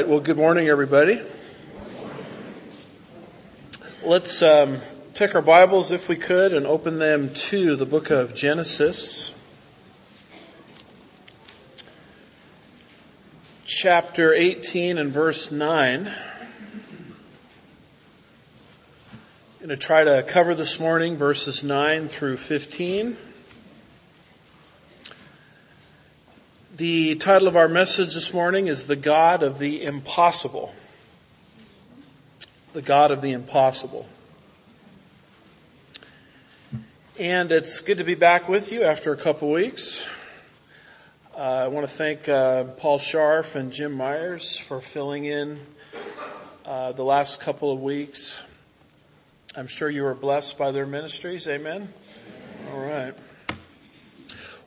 right. Well, good morning, everybody. Let's um, take our Bibles, if we could, and open them to the book of Genesis, chapter 18 and verse 9. I'm going to try to cover this morning verses 9 through 15. The title of our message this morning is The God of the Impossible. The God of the Impossible. And it's good to be back with you after a couple weeks. Uh, I want to thank uh, Paul Scharf and Jim Myers for filling in uh, the last couple of weeks. I'm sure you were blessed by their ministries. Amen. Amen. All right.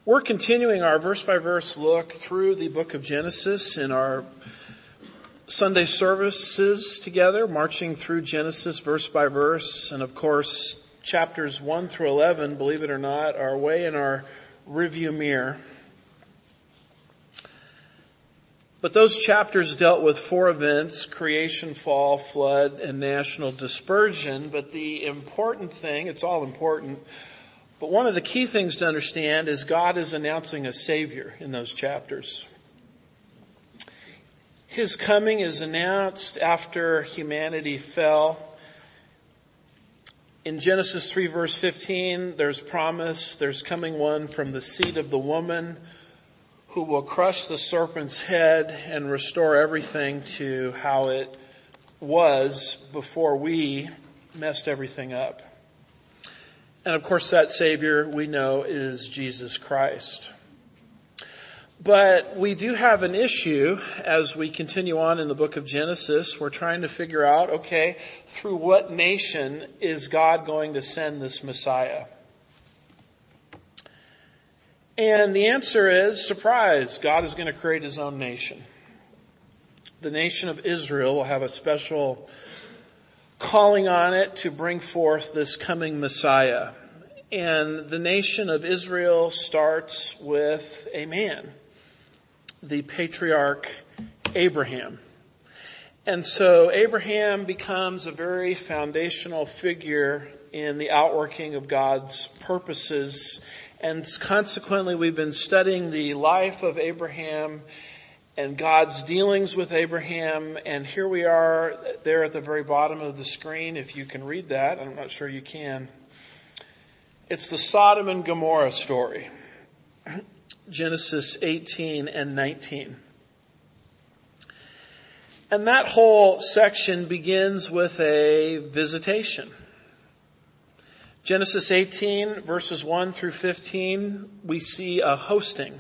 We're continuing our verse by verse look through the book of Genesis in our Sunday services together, marching through Genesis verse by verse. And of course, chapters 1 through 11, believe it or not, are way in our review mirror. But those chapters dealt with four events, creation, fall, flood, and national dispersion. But the important thing, it's all important, but one of the key things to understand is God is announcing a Savior in those chapters. His coming is announced after humanity fell. In Genesis 3 verse 15, there's promise, there's coming one from the seed of the woman who will crush the serpent's head and restore everything to how it was before we messed everything up. And of course that Savior we know is Jesus Christ. But we do have an issue as we continue on in the book of Genesis. We're trying to figure out, okay, through what nation is God going to send this Messiah? And the answer is, surprise, God is going to create his own nation. The nation of Israel will have a special calling on it to bring forth this coming Messiah. And the nation of Israel starts with a man, the patriarch Abraham. And so Abraham becomes a very foundational figure in the outworking of God's purposes. And consequently, we've been studying the life of Abraham and God's dealings with Abraham. And here we are there at the very bottom of the screen. If you can read that, I'm not sure you can. It's the Sodom and Gomorrah story. Genesis 18 and 19. And that whole section begins with a visitation. Genesis 18 verses 1 through 15, we see a hosting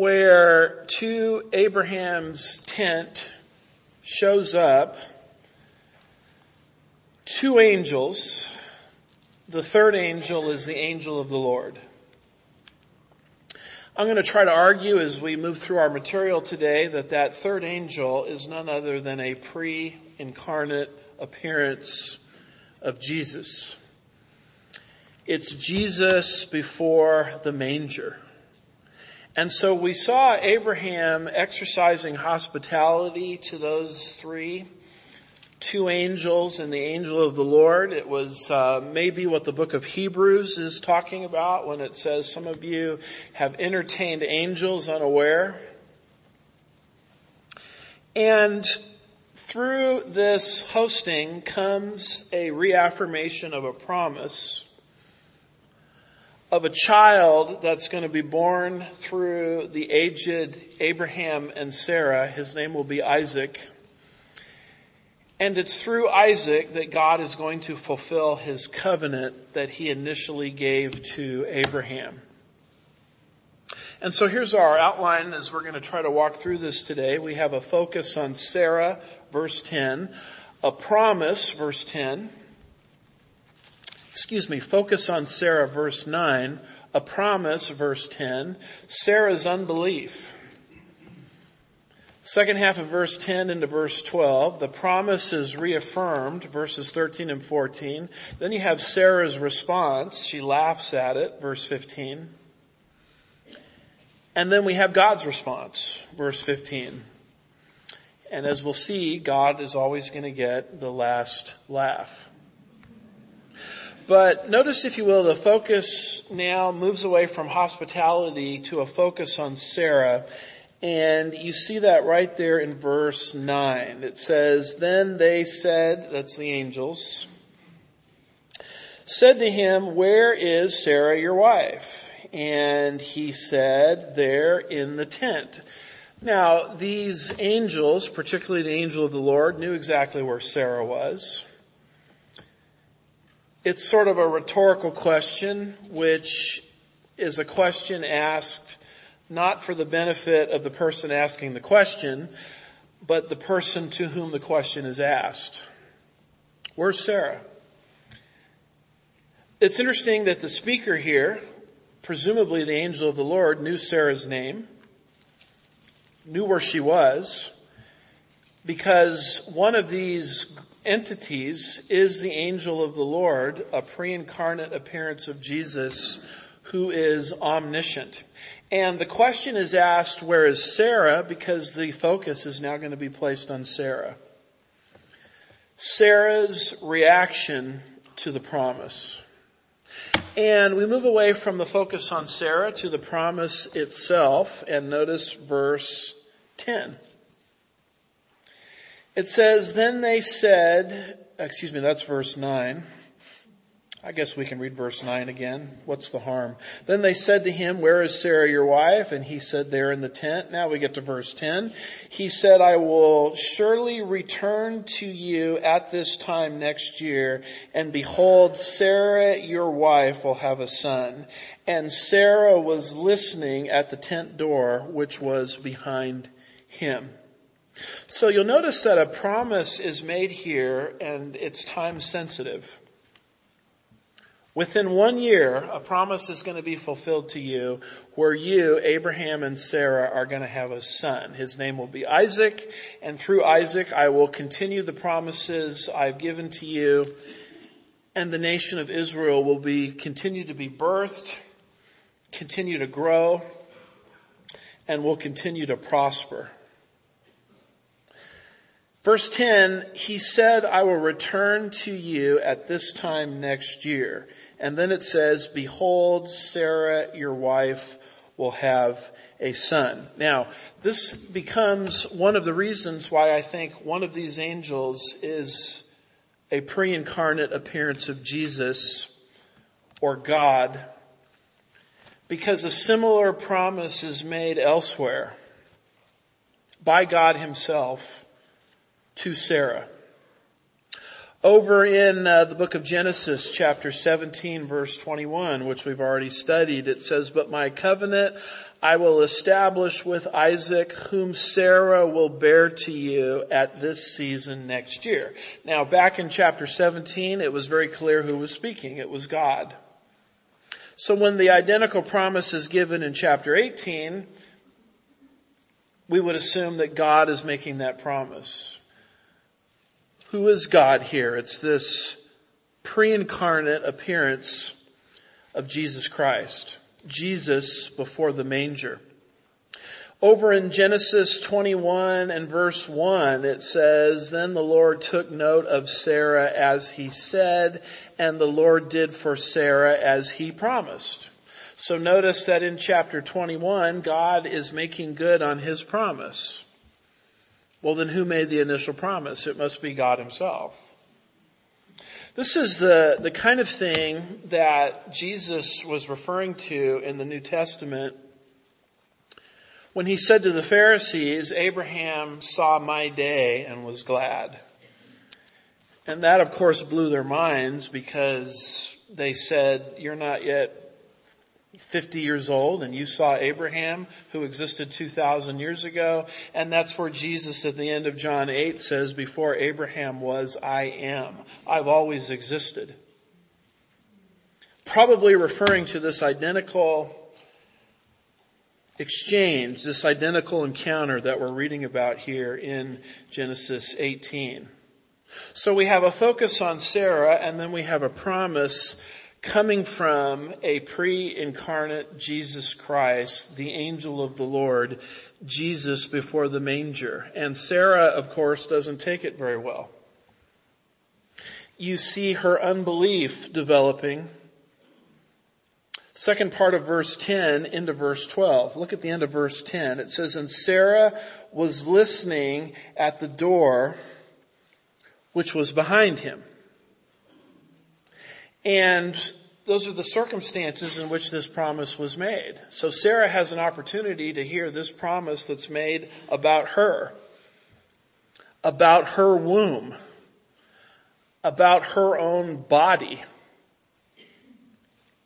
where to Abraham's tent shows up two angels. The third angel is the angel of the Lord. I'm going to try to argue as we move through our material today that that third angel is none other than a pre-incarnate appearance of Jesus. It's Jesus before the manger. And so we saw Abraham exercising hospitality to those three, two angels and the angel of the Lord. It was uh, maybe what the book of Hebrews is talking about when it says some of you have entertained angels unaware. And through this hosting comes a reaffirmation of a promise of a child that's going to be born through the aged Abraham and Sarah. His name will be Isaac. And it's through Isaac that God is going to fulfill his covenant that he initially gave to Abraham. And so here's our outline as we're going to try to walk through this today. We have a focus on Sarah, verse 10, a promise, verse 10, excuse me, focus on Sarah, verse 9, a promise, verse 10, Sarah's unbelief. Second half of verse 10 into verse 12, the promise is reaffirmed, verses 13 and 14. Then you have Sarah's response. She laughs at it, verse 15. And then we have God's response, verse 15. And as we'll see, God is always going to get the last laugh. But notice, if you will, the focus now moves away from hospitality to a focus on Sarah. And you see that right there in verse 9. It says, Then they said, that's the angels, said to him, Where is Sarah your wife? And he said, There in the tent. Now, these angels, particularly the angel of the Lord, knew exactly where Sarah was. It's sort of a rhetorical question, which is a question asked not for the benefit of the person asking the question, but the person to whom the question is asked. Where's Sarah? It's interesting that the speaker here, presumably the angel of the Lord, knew Sarah's name, knew where she was, because one of these entities is the angel of the Lord, a pre-incarnate appearance of Jesus who is omniscient. And the question is asked, where is Sarah? Because the focus is now going to be placed on Sarah. Sarah's reaction to the promise. And we move away from the focus on Sarah to the promise itself and notice verse 10. It says, then they said, excuse me, that's verse 9. I guess we can read verse 9 again. What's the harm? Then they said to him, where is Sarah your wife? And he said, there in the tent. Now we get to verse 10. He said, I will surely return to you at this time next year. And behold, Sarah your wife will have a son. And Sarah was listening at the tent door, which was behind him. So you'll notice that a promise is made here and it's time sensitive. Within one year, a promise is going to be fulfilled to you where you, Abraham and Sarah, are going to have a son. His name will be Isaac, and through Isaac I will continue the promises I've given to you, and the nation of Israel will be, continue to be birthed, continue to grow, and will continue to prosper. Verse 10, he said, I will return to you at this time next year. And then it says, behold, Sarah, your wife, will have a son. Now, this becomes one of the reasons why I think one of these angels is a pre-incarnate appearance of Jesus or God because a similar promise is made elsewhere by God himself to Sarah. Over in uh, the book of Genesis, chapter 17, verse 21, which we've already studied, it says, But my covenant I will establish with Isaac, whom Sarah will bear to you at this season next year. Now, back in chapter 17, it was very clear who was speaking. It was God. So when the identical promise is given in chapter 18, we would assume that God is making that promise. Who is God here? It's this pre-incarnate appearance of Jesus Christ. Jesus before the manger. Over in Genesis 21 and verse 1, it says, Then the Lord took note of Sarah as he said, and the Lord did for Sarah as he promised. So notice that in chapter 21, God is making good on his promise. Well, then who made the initial promise? It must be God himself. This is the, the kind of thing that Jesus was referring to in the New Testament when he said to the Pharisees, Abraham saw my day and was glad. And that of course blew their minds because they said, you're not yet 50 years old and you saw Abraham who existed 2,000 years ago. And that's where Jesus at the end of John 8 says, before Abraham was, I am. I've always existed. Probably referring to this identical exchange, this identical encounter that we're reading about here in Genesis 18. So we have a focus on Sarah and then we have a promise coming from a pre-incarnate Jesus Christ, the angel of the Lord, Jesus before the manger. And Sarah, of course, doesn't take it very well. You see her unbelief developing. Second part of verse 10 into verse 12. Look at the end of verse 10. It says, And Sarah was listening at the door which was behind him. And those are the circumstances in which this promise was made. So Sarah has an opportunity to hear this promise that's made about her, about her womb, about her own body.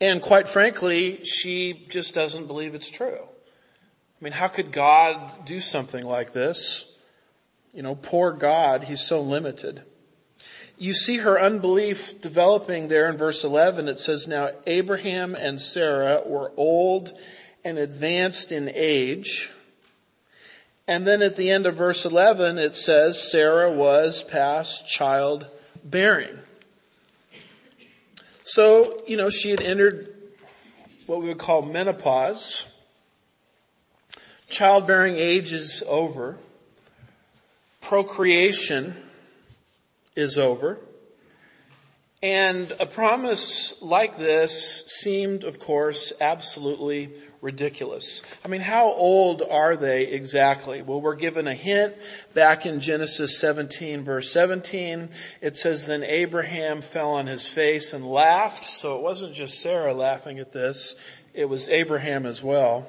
And quite frankly, she just doesn't believe it's true. I mean, how could God do something like this? You know, poor God, He's so limited you see her unbelief developing there in verse 11. It says, Now Abraham and Sarah were old and advanced in age. And then at the end of verse 11, it says, Sarah was past childbearing. So, you know, she had entered what we would call menopause. Childbearing age is over. Procreation is over. And a promise like this seemed, of course, absolutely ridiculous. I mean, how old are they exactly? Well, we're given a hint back in Genesis 17 verse 17. It says, then Abraham fell on his face and laughed. So it wasn't just Sarah laughing at this. It was Abraham as well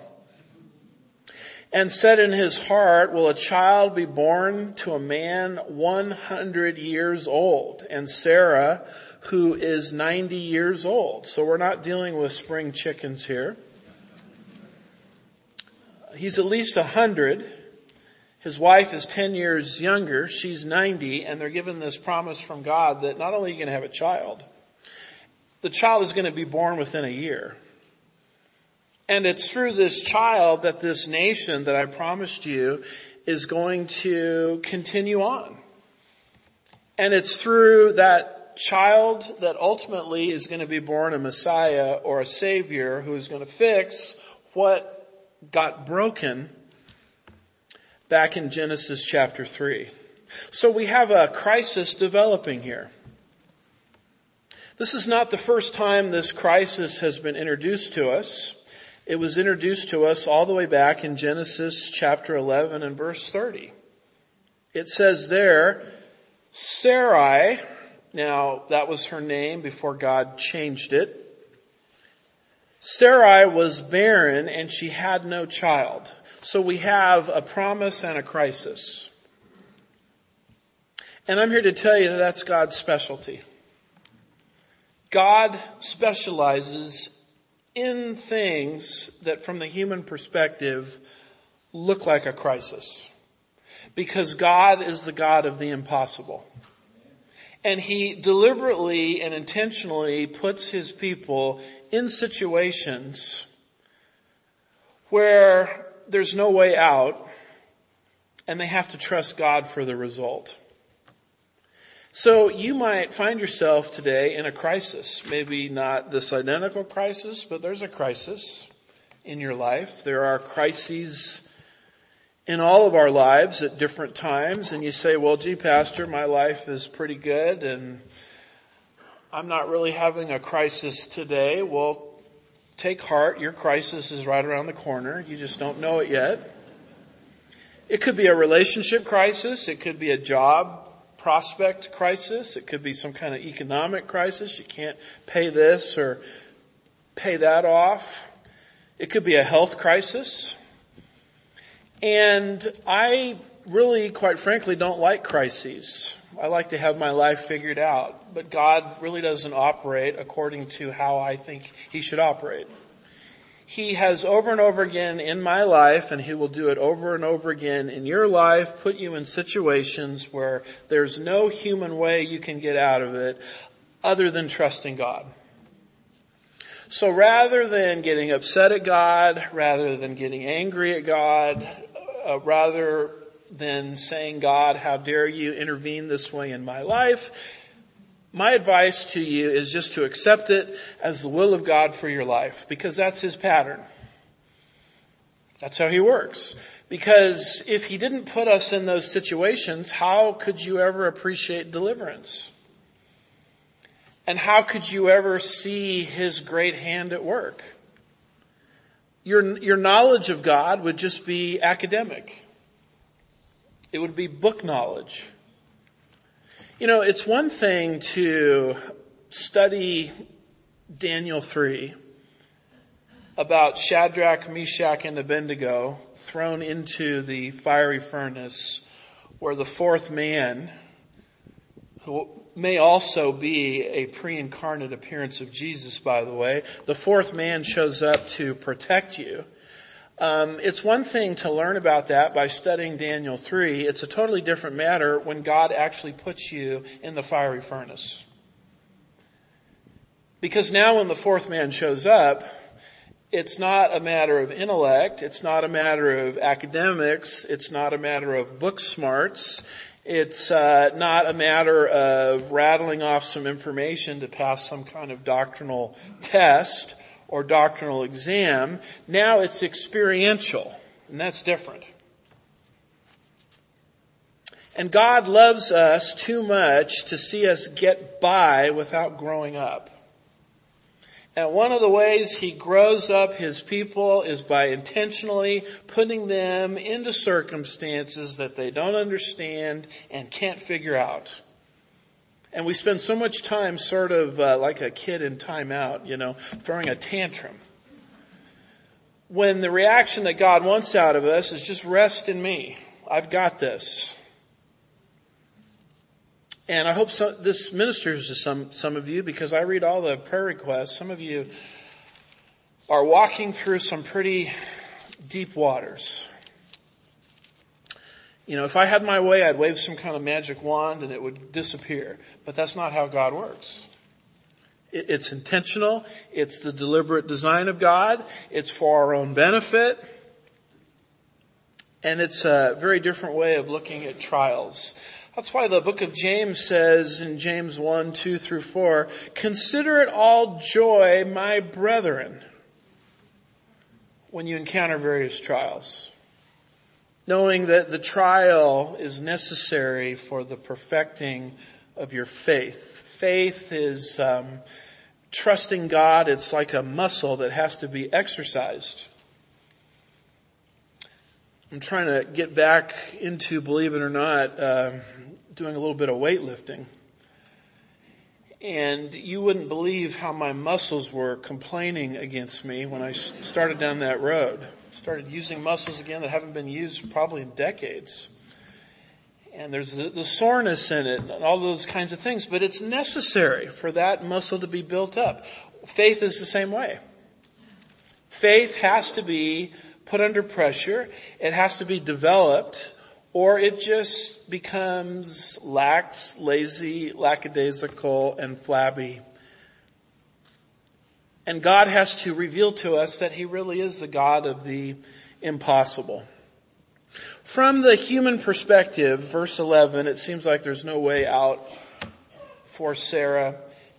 and said in his heart, will a child be born to a man 100 years old? And Sarah, who is 90 years old. So we're not dealing with spring chickens here. He's at least 100. His wife is 10 years younger. She's 90 and they're given this promise from God that not only are you going to have a child, the child is going to be born within a year. And it's through this child that this nation that I promised you is going to continue on. And it's through that child that ultimately is going to be born a Messiah or a Savior who is going to fix what got broken back in Genesis chapter 3. So we have a crisis developing here. This is not the first time this crisis has been introduced to us. It was introduced to us all the way back in Genesis chapter 11 and verse 30. It says there, Sarai, now that was her name before God changed it. Sarai was barren and she had no child. So we have a promise and a crisis. And I'm here to tell you that that's God's specialty. God specializes in things that from the human perspective look like a crisis. Because God is the God of the impossible. And He deliberately and intentionally puts His people in situations where there's no way out and they have to trust God for the result. So you might find yourself today in a crisis. Maybe not this identical crisis, but there's a crisis in your life. There are crises in all of our lives at different times. And you say, well, gee, pastor, my life is pretty good and I'm not really having a crisis today. Well, take heart. Your crisis is right around the corner. You just don't know it yet. It could be a relationship crisis. It could be a job prospect crisis. It could be some kind of economic crisis. You can't pay this or pay that off. It could be a health crisis. And I really, quite frankly, don't like crises. I like to have my life figured out. But God really doesn't operate according to how I think He should operate. He has over and over again in my life, and He will do it over and over again in your life, put you in situations where there's no human way you can get out of it other than trusting God. So rather than getting upset at God, rather than getting angry at God, uh, rather than saying, God, how dare you intervene this way in my life, my advice to you is just to accept it as the will of God for your life because that's His pattern. That's how He works. Because if He didn't put us in those situations, how could you ever appreciate deliverance? And how could you ever see His great hand at work? Your, your knowledge of God would just be academic. It would be book knowledge. You know, it's one thing to study Daniel 3 about Shadrach, Meshach, and Abednego thrown into the fiery furnace where the fourth man, who may also be a pre-incarnate appearance of Jesus, by the way, the fourth man shows up to protect you. Um, it's one thing to learn about that by studying Daniel 3. It's a totally different matter when God actually puts you in the fiery furnace. Because now when the fourth man shows up, it's not a matter of intellect, it's not a matter of academics, it's not a matter of book smarts, it's uh, not a matter of rattling off some information to pass some kind of doctrinal test or doctrinal exam. Now it's experiential, and that's different. And God loves us too much to see us get by without growing up. And one of the ways he grows up his people is by intentionally putting them into circumstances that they don't understand and can't figure out. And we spend so much time sort of uh, like a kid in timeout, you know, throwing a tantrum. When the reaction that God wants out of us is just rest in me. I've got this. And I hope this ministers to some, some of you because I read all the prayer requests. Some of you are walking through some pretty deep waters. You know, if I had my way, I'd wave some kind of magic wand and it would disappear. But that's not how God works. It's intentional. It's the deliberate design of God. It's for our own benefit. And it's a very different way of looking at trials. That's why the book of James says in James 1, 2 through 4, consider it all joy, my brethren, when you encounter various trials knowing that the trial is necessary for the perfecting of your faith. Faith is um, trusting God. It's like a muscle that has to be exercised. I'm trying to get back into, believe it or not, uh, doing a little bit of weightlifting. And you wouldn't believe how my muscles were complaining against me when I started down that road started using muscles again that haven't been used probably in decades. And there's the, the soreness in it and all those kinds of things, but it's necessary for that muscle to be built up. Faith is the same way. Faith has to be put under pressure. It has to be developed or it just becomes lax, lazy, lackadaisical, and flabby and God has to reveal to us that He really is the God of the impossible. From the human perspective, verse 11, it seems like there's no way out for Sarah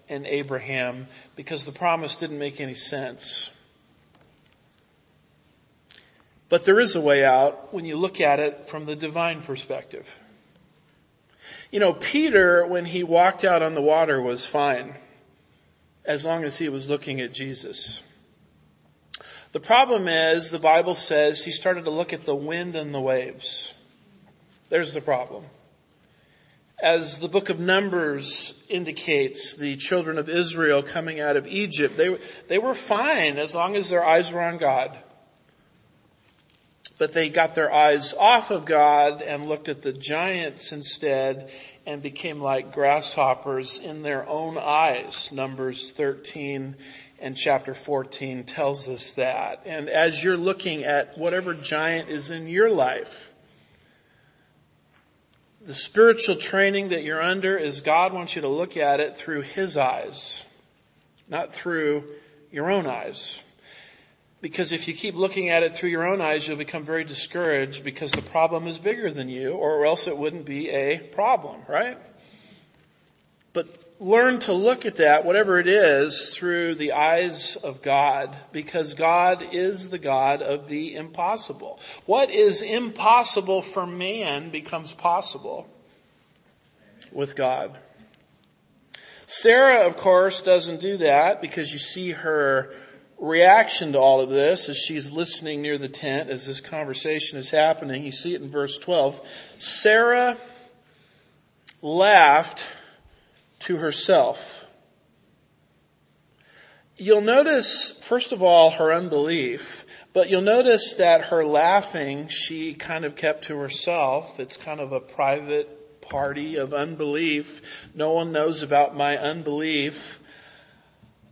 and Abraham because the promise didn't make any sense. But there is a way out when you look at it from the divine perspective. You know, Peter, when he walked out on the water was fine as long as he was looking at Jesus. The problem is, the Bible says he started to look at the wind and the waves. There's the problem. As the book of Numbers indicates, the children of Israel coming out of Egypt, they, they were fine as long as their eyes were on God. But they got their eyes off of God and looked at the giants instead and became like grasshoppers in their own eyes. Numbers 13 and chapter 14 tells us that. And as you're looking at whatever giant is in your life, the spiritual training that you're under is God wants you to look at it through His eyes, not through your own eyes. Because if you keep looking at it through your own eyes, you'll become very discouraged because the problem is bigger than you, or else it wouldn't be a problem, right? But learn to look at that, whatever it is, through the eyes of God, because God is the God of the impossible. What is impossible for man becomes possible with God. Sarah, of course, doesn't do that because you see her reaction to all of this as she's listening near the tent as this conversation is happening. You see it in verse 12. Sarah laughed to herself. You'll notice, first of all, her unbelief, but you'll notice that her laughing, she kind of kept to herself. It's kind of a private party of unbelief. No one knows about my unbelief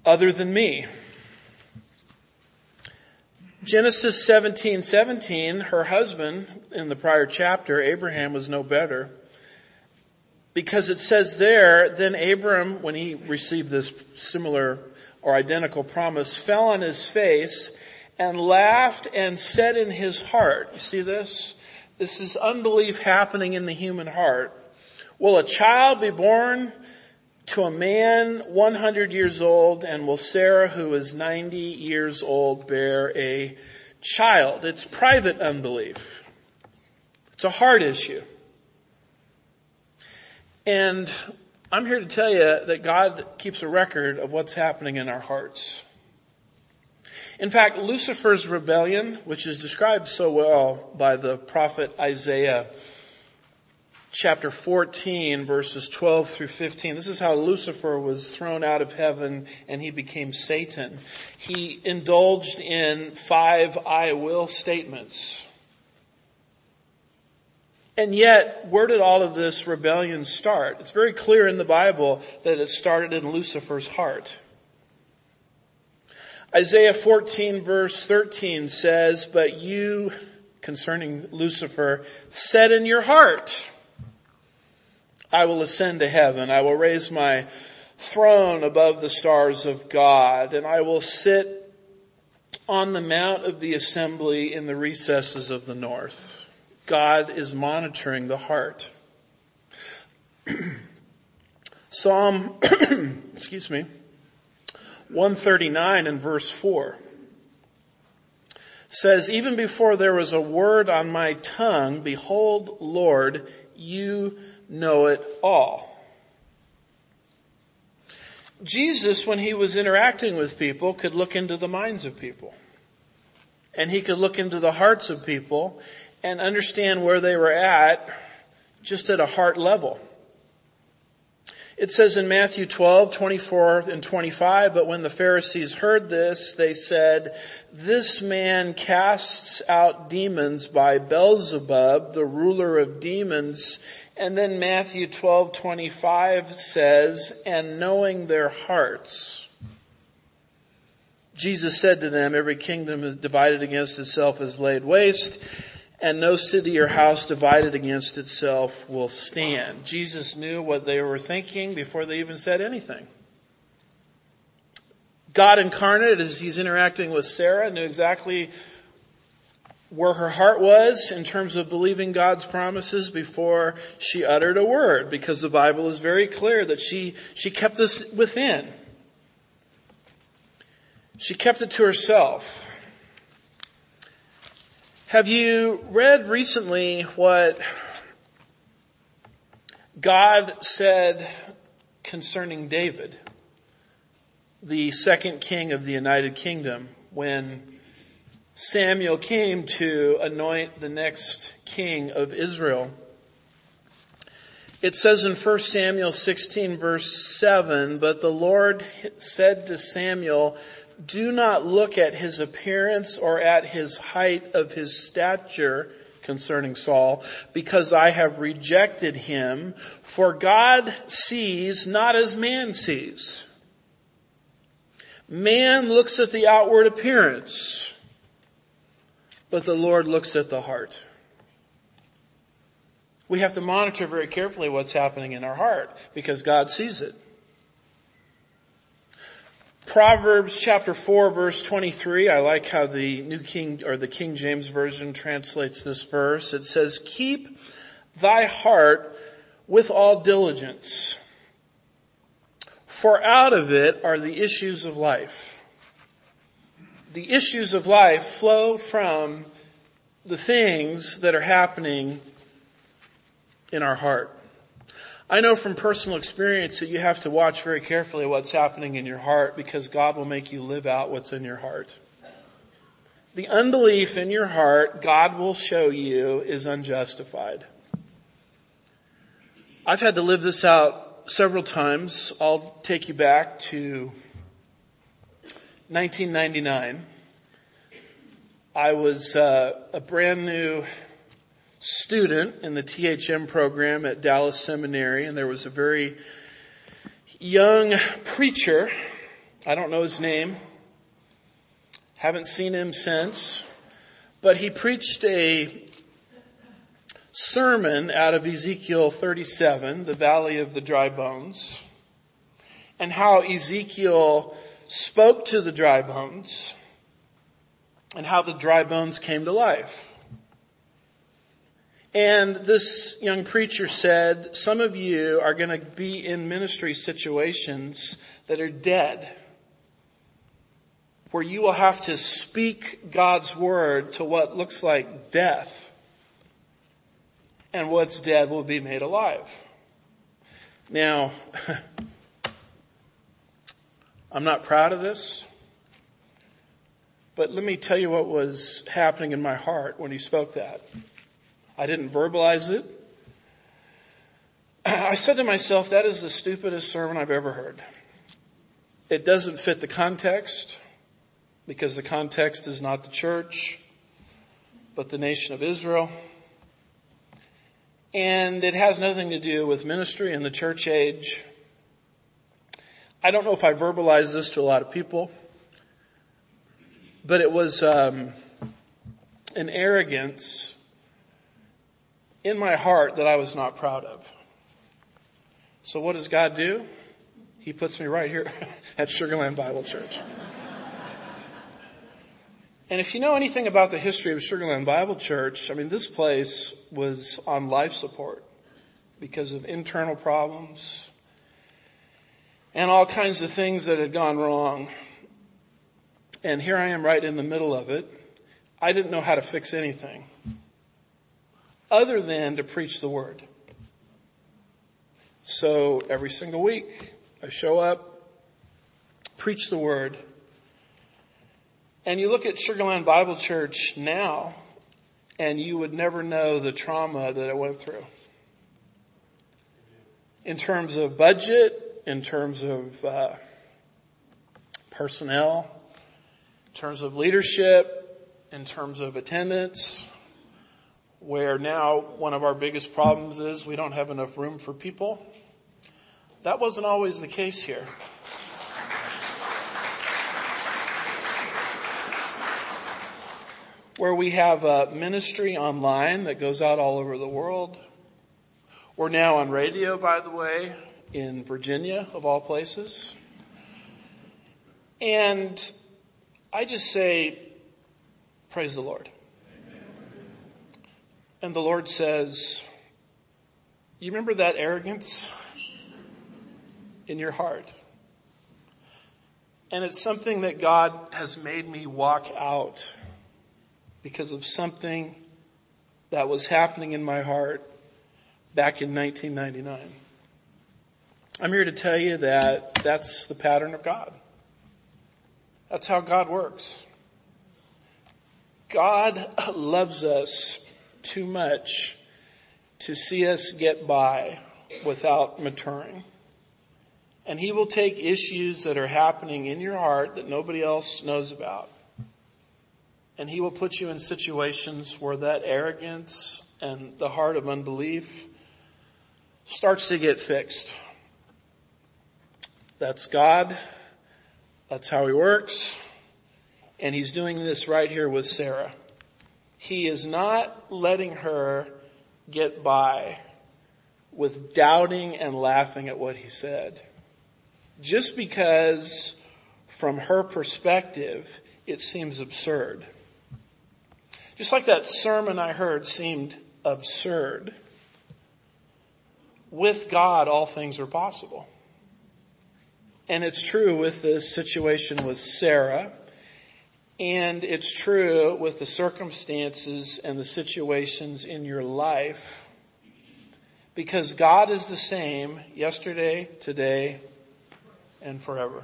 other than me. Genesis 17, 17, her husband in the prior chapter, Abraham was no better. Because it says there, then Abram, when he received this similar or identical promise, fell on his face and laughed and said in his heart, you see this? This is unbelief happening in the human heart. Will a child be born to a man 100 years old and will Sarah, who is 90 years old, bear a child? It's private unbelief. It's a heart issue. And I'm here to tell you that God keeps a record of what's happening in our hearts. In fact, Lucifer's rebellion, which is described so well by the prophet Isaiah, chapter 14 verses 12 through 15. This is how Lucifer was thrown out of heaven and he became Satan. He indulged in five I will statements. And yet, where did all of this rebellion start? It's very clear in the Bible that it started in Lucifer's heart. Isaiah 14 verse 13 says, but you, concerning Lucifer, said in your heart, I will ascend to heaven. I will raise my throne above the stars of God and I will sit on the mount of the assembly in the recesses of the north. God is monitoring the heart. Psalm, excuse me, 139 and verse 4 says, even before there was a word on my tongue, behold, Lord, you know it all. Jesus, when he was interacting with people, could look into the minds of people. And he could look into the hearts of people and understand where they were at just at a heart level. It says in Matthew 12, 24 and 25, but when the Pharisees heard this, they said, this man casts out demons by Beelzebub, the ruler of demons. And then Matthew 12, 25 says, and knowing their hearts, Jesus said to them, every kingdom divided against itself is laid waste and no city or house divided against itself will stand. Jesus knew what they were thinking before they even said anything. God incarnate, as he's interacting with Sarah, knew exactly where her heart was in terms of believing God's promises before she uttered a word, because the Bible is very clear that she, she kept this within. She kept it to herself. Have you read recently what God said concerning David, the second king of the United Kingdom, when Samuel came to anoint the next king of Israel? It says in 1 Samuel 16 verse 7, but the Lord said to Samuel, do not look at his appearance or at his height of his stature concerning Saul, because I have rejected him, for God sees not as man sees. Man looks at the outward appearance, but the Lord looks at the heart. We have to monitor very carefully what's happening in our heart because God sees it. Proverbs chapter 4 verse 23, I like how the New King, or the King James Version translates this verse. It says, keep thy heart with all diligence, For out of it are the issues of life. The issues of life flow from the things that are happening in our heart. I know from personal experience that you have to watch very carefully what's happening in your heart because God will make you live out what's in your heart. The unbelief in your heart, God will show you is unjustified. I've had to live this out several times. I'll take you back to 1999. I was uh, a brand new student in the THM program at Dallas Seminary, and there was a very young preacher. I don't know his name. Haven't seen him since. But he preached a sermon out of Ezekiel 37, the Valley of the Dry Bones, and how Ezekiel spoke to the dry bones and how the dry bones came to life. And this young preacher said, some of you are going to be in ministry situations that are dead, where you will have to speak God's word to what looks like death, and what's dead will be made alive. Now, I'm not proud of this, but let me tell you what was happening in my heart when he spoke that. I didn't verbalize it. I said to myself, that is the stupidest sermon I've ever heard. It doesn't fit the context because the context is not the church, but the nation of Israel. And it has nothing to do with ministry in the church age. I don't know if I verbalized this to a lot of people, but it was um, an arrogance in my heart that I was not proud of. So what does God do? He puts me right here at Sugar Land Bible Church. And if you know anything about the history of Sugar Land Bible Church, I mean, this place was on life support because of internal problems and all kinds of things that had gone wrong. And here I am right in the middle of it. I didn't know how to fix anything other than to preach the word. So every single week I show up, preach the word, and you look at Sugar Land Bible Church now, and you would never know the trauma that I went through. In terms of budget, in terms of uh, personnel, in terms of leadership, in terms of attendance, where now one of our biggest problems is we don't have enough room for people. That wasn't always the case here. Where we have a ministry online that goes out all over the world. We're now on radio, by the way, in Virginia, of all places. And I just say, praise the Lord. And the Lord says, you remember that arrogance in your heart? And it's something that God has made me walk out because of something that was happening in my heart back in 1999. I'm here to tell you that that's the pattern of God. That's how God works. God loves us too much to see us get by without maturing. And he will take issues that are happening in your heart that nobody else knows about. And he will put you in situations where that arrogance and the heart of unbelief starts to get fixed. That's God. That's how he works. And he's doing this right here with Sarah. He is not letting her get by with doubting and laughing at what he said. Just because from her perspective, it seems absurd. Just like that sermon I heard seemed absurd. With God, all things are possible. And it's true with this situation with Sarah. And it's true with the circumstances and the situations in your life. Because God is the same yesterday, today, and forever.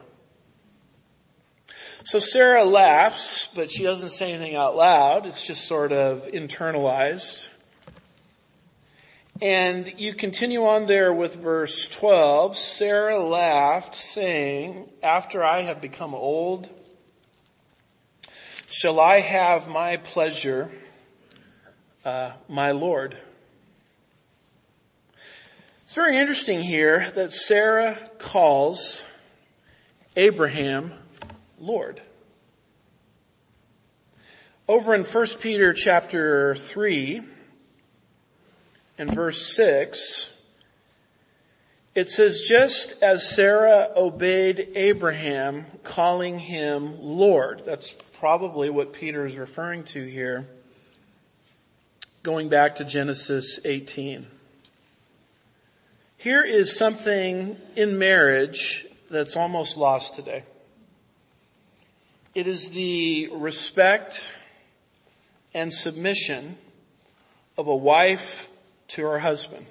So Sarah laughs, but she doesn't say anything out loud. It's just sort of internalized. And you continue on there with verse 12. Sarah laughed, saying, After I have become old, shall I have my pleasure, uh, my Lord? It's very interesting here that Sarah calls Abraham Lord. Over in 1 Peter chapter 3 and verse 6, it says, just as Sarah obeyed Abraham, calling him Lord. That's probably what Peter is referring to here, going back to Genesis 18. Here is something in marriage that's almost lost today. It is the respect and submission of a wife to her husband.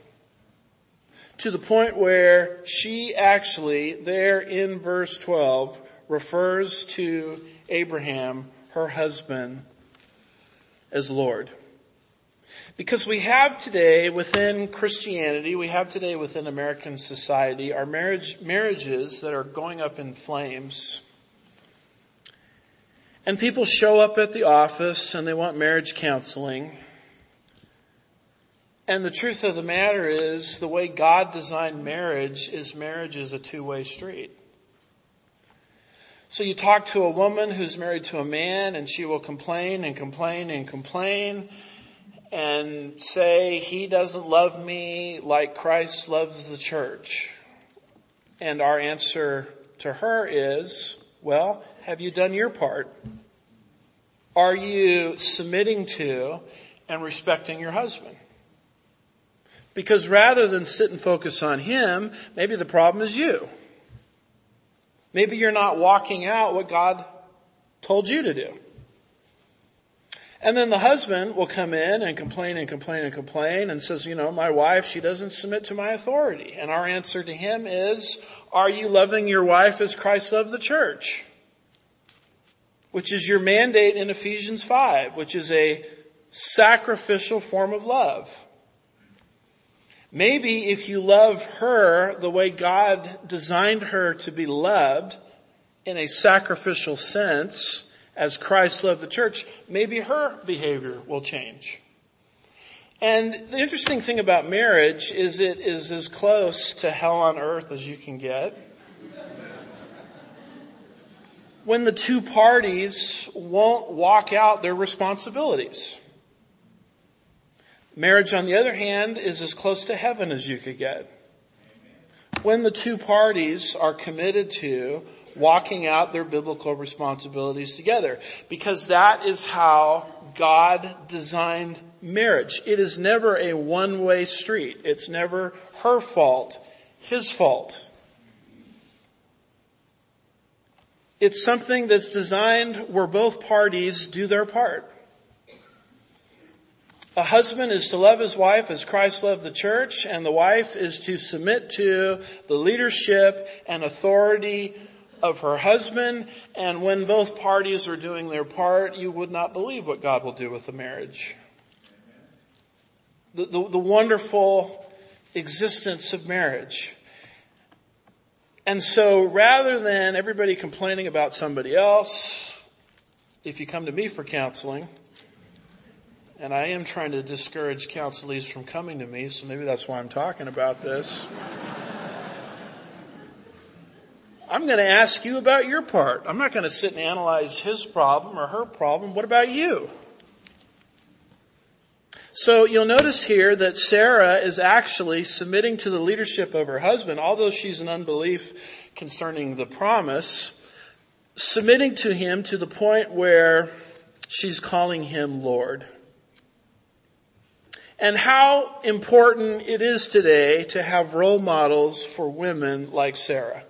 To the point where she actually, there in verse 12, refers to Abraham, her husband, as Lord. Because we have today within Christianity, we have today within American society, our marriage, marriages that are going up in flames and people show up at the office and they want marriage counseling. And the truth of the matter is the way God designed marriage is marriage is a two-way street. So you talk to a woman who's married to a man and she will complain and complain and complain and say he doesn't love me like Christ loves the church. And our answer to her is, well, have you done your part? Are you submitting to and respecting your husband? Because rather than sit and focus on him, maybe the problem is you. Maybe you're not walking out what God told you to do. And then the husband will come in and complain and complain and complain and says, you know, my wife, she doesn't submit to my authority. And our answer to him is, are you loving your wife as Christ loved the church? which is your mandate in Ephesians 5, which is a sacrificial form of love. Maybe if you love her the way God designed her to be loved in a sacrificial sense, as Christ loved the church, maybe her behavior will change. And the interesting thing about marriage is it is as close to hell on earth as you can get when the two parties won't walk out their responsibilities. Marriage, on the other hand, is as close to heaven as you could get. When the two parties are committed to walking out their biblical responsibilities together. Because that is how God designed marriage. It is never a one-way street. It's never her fault, his fault. It's something that's designed where both parties do their part. A husband is to love his wife as Christ loved the church, and the wife is to submit to the leadership and authority of her husband. And when both parties are doing their part, you would not believe what God will do with the marriage. The, the, the wonderful existence of marriage. And so rather than everybody complaining about somebody else, if you come to me for counseling, and I am trying to discourage counselees from coming to me, so maybe that's why I'm talking about this. I'm going to ask you about your part. I'm not going to sit and analyze his problem or her problem. What about you? So you'll notice here that Sarah is actually submitting to the leadership of her husband, although she's in unbelief concerning the promise, submitting to him to the point where she's calling him Lord. And how important it is today to have role models for women like Sarah.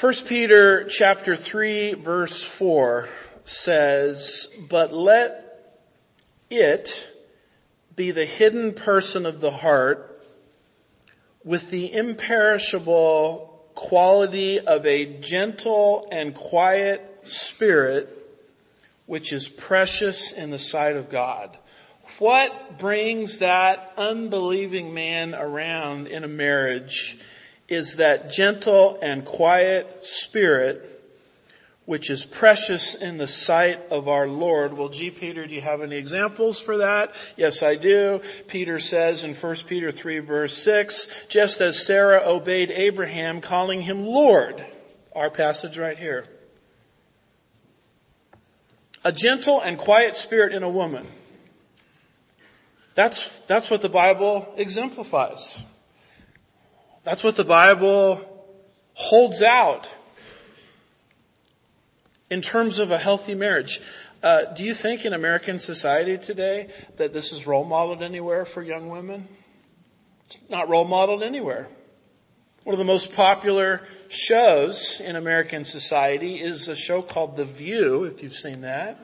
1 Peter chapter 3 verse 4 says, but let it be the hidden person of the heart with the imperishable quality of a gentle and quiet spirit, which is precious in the sight of God. What brings that unbelieving man around in a marriage is that gentle and quiet spirit which is precious in the sight of our Lord. Well, gee, Peter, do you have any examples for that? Yes, I do. Peter says in 1 Peter 3 verse 6, just as Sarah obeyed Abraham, calling him Lord. Our passage right here. A gentle and quiet spirit in a woman. That's, that's what the Bible exemplifies. That's what the Bible holds out in terms of a healthy marriage. Uh, do you think in American society today that this is role modeled anywhere for young women? It's not role modeled anywhere. One of the most popular shows in American society is a show called The View, if you've seen that.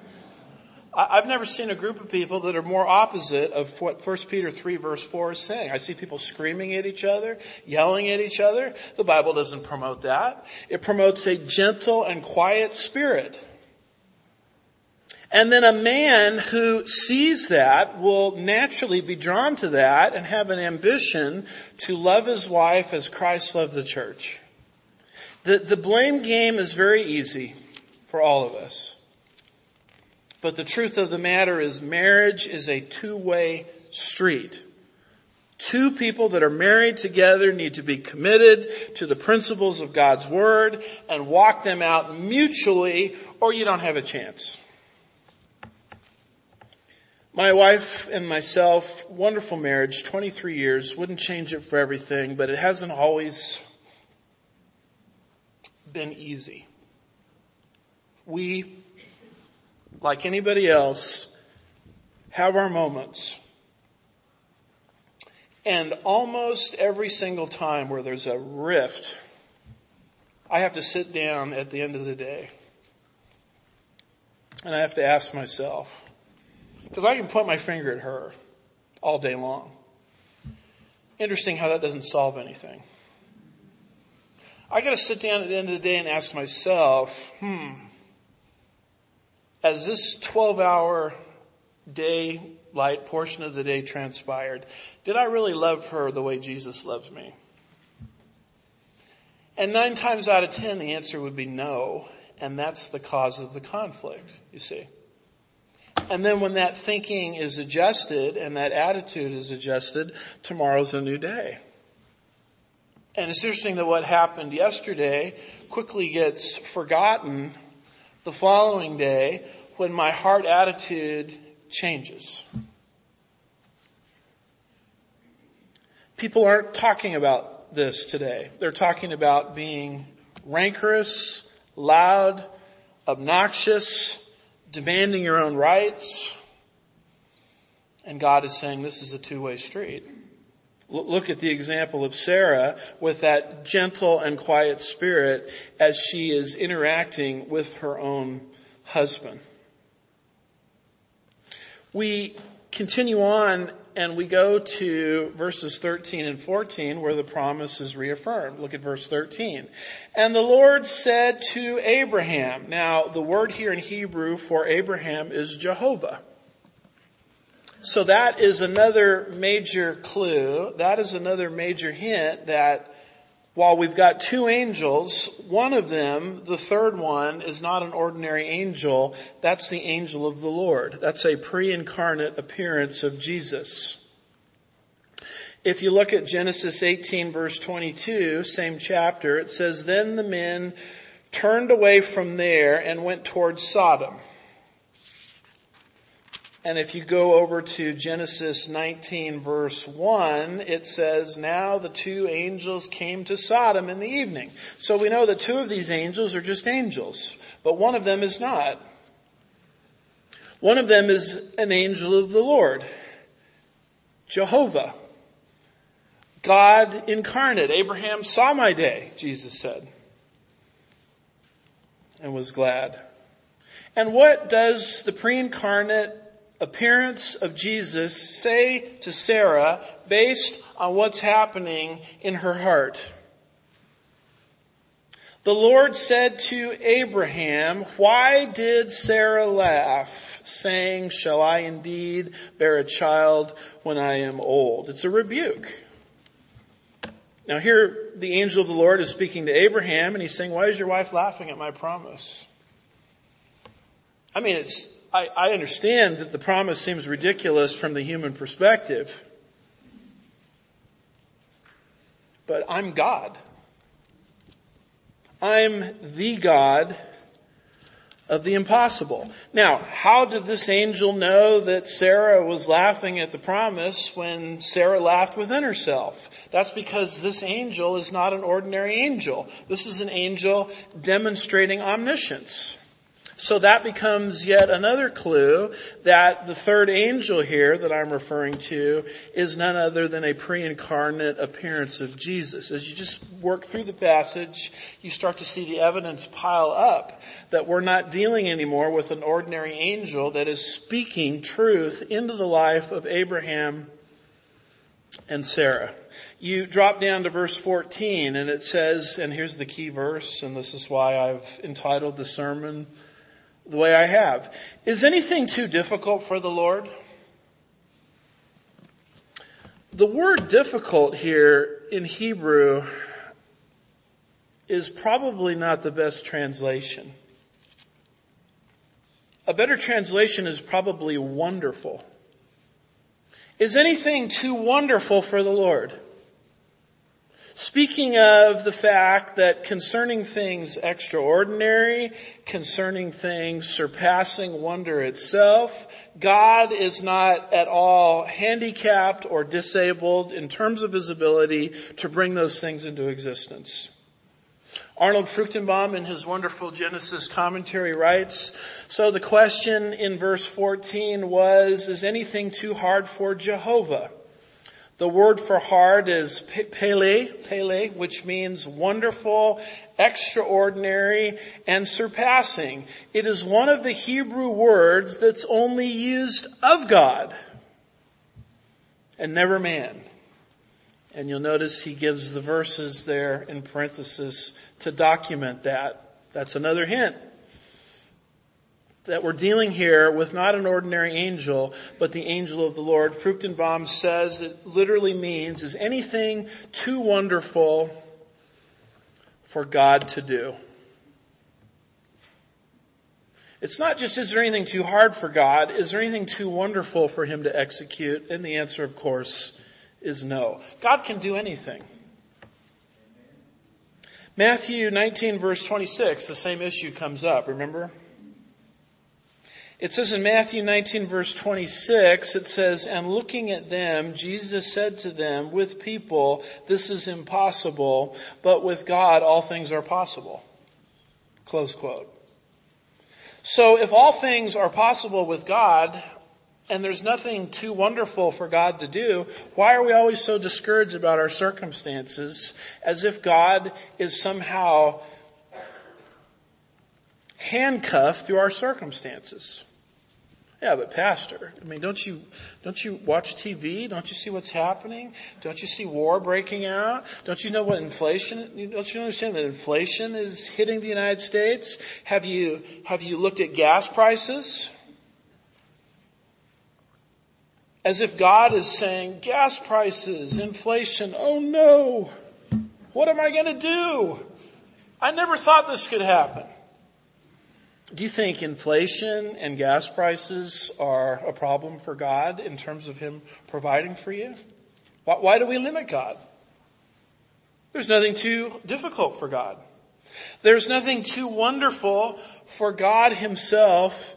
I've never seen a group of people that are more opposite of what 1 Peter 3 verse 4 is saying. I see people screaming at each other, yelling at each other. The Bible doesn't promote that. It promotes a gentle and quiet spirit. And then a man who sees that will naturally be drawn to that and have an ambition to love his wife as Christ loved the church. The, the blame game is very easy for all of us. But the truth of the matter is marriage is a two-way street. Two people that are married together need to be committed to the principles of God's Word and walk them out mutually or you don't have a chance. My wife and myself, wonderful marriage, 23 years, wouldn't change it for everything, but it hasn't always been easy. We like anybody else, have our moments. And almost every single time where there's a rift, I have to sit down at the end of the day. And I have to ask myself, because I can point my finger at her all day long. Interesting how that doesn't solve anything. I gotta sit down at the end of the day and ask myself, hmm, as this 12 hour day light portion of the day transpired, did I really love her the way Jesus loves me? And nine times out of ten, the answer would be no. And that's the cause of the conflict, you see. And then when that thinking is adjusted and that attitude is adjusted, tomorrow's a new day. And it's interesting that what happened yesterday quickly gets forgotten the following day when my heart attitude changes. People aren't talking about this today. They're talking about being rancorous, loud, obnoxious, demanding your own rights. And God is saying this is a two-way street. Look at the example of Sarah with that gentle and quiet spirit as she is interacting with her own husband. We continue on and we go to verses 13 and 14 where the promise is reaffirmed. Look at verse 13. And the Lord said to Abraham, now the word here in Hebrew for Abraham is Jehovah. So that is another major clue. That is another major hint that while we've got two angels, one of them, the third one, is not an ordinary angel. That's the angel of the Lord. That's a pre-incarnate appearance of Jesus. If you look at Genesis 18 verse 22, same chapter, it says, Then the men turned away from there and went towards Sodom. And if you go over to Genesis 19 verse 1, it says, Now the two angels came to Sodom in the evening. So we know that two of these angels are just angels, but one of them is not. One of them is an angel of the Lord. Jehovah. God incarnate. Abraham saw my day, Jesus said. and was glad. And what does the pre-incarnate appearance of Jesus say to Sarah based on what's happening in her heart? The Lord said to Abraham, why did Sarah laugh, saying, shall I indeed bear a child when I am old? It's a rebuke. Now here, the angel of the Lord is speaking to Abraham and he's saying, why is your wife laughing at my promise? I mean, it's, I, I understand that the promise seems ridiculous from the human perspective. But I'm God. I'm the God of the impossible. Now, how did this angel know that Sarah was laughing at the promise when Sarah laughed within herself? That's because this angel is not an ordinary angel. This is an angel demonstrating omniscience. So that becomes yet another clue that the third angel here that I'm referring to is none other than a pre-incarnate appearance of Jesus. As you just work through the passage, you start to see the evidence pile up that we're not dealing anymore with an ordinary angel that is speaking truth into the life of Abraham and Sarah. You drop down to verse 14 and it says, and here's the key verse, and this is why I've entitled the sermon, the way I have. Is anything too difficult for the Lord? The word difficult here in Hebrew is probably not the best translation. A better translation is probably wonderful. Is anything too wonderful for the Lord? Speaking of the fact that concerning things extraordinary, concerning things surpassing wonder itself, God is not at all handicapped or disabled in terms of his ability to bring those things into existence. Arnold Fruchtenbaum in his wonderful Genesis commentary writes, so the question in verse 14 was, is anything too hard for Jehovah? The word for hard is pele, pele, which means wonderful, extraordinary, and surpassing. It is one of the Hebrew words that's only used of God and never man. And you'll notice he gives the verses there in parenthesis to document that. That's another hint that we're dealing here with not an ordinary angel, but the angel of the Lord. Fruchtenbaum says it literally means, is anything too wonderful for God to do? It's not just, is there anything too hard for God? Is there anything too wonderful for Him to execute? And the answer, of course, is no. God can do anything. Matthew 19 verse 26, the same issue comes up, remember? It says in Matthew 19 verse 26, it says, and looking at them, Jesus said to them, with people, this is impossible, but with God, all things are possible. Close quote. So if all things are possible with God, and there's nothing too wonderful for God to do, why are we always so discouraged about our circumstances as if God is somehow handcuffed through our circumstances? Yeah, but pastor, I mean, don't you, don't you watch TV? Don't you see what's happening? Don't you see war breaking out? Don't you know what inflation, don't you understand that inflation is hitting the United States? Have you, have you looked at gas prices? As if God is saying, gas prices, inflation, oh no! What am I gonna do? I never thought this could happen. Do you think inflation and gas prices are a problem for God in terms of Him providing for you? Why, why do we limit God? There's nothing too difficult for God. There's nothing too wonderful for God Himself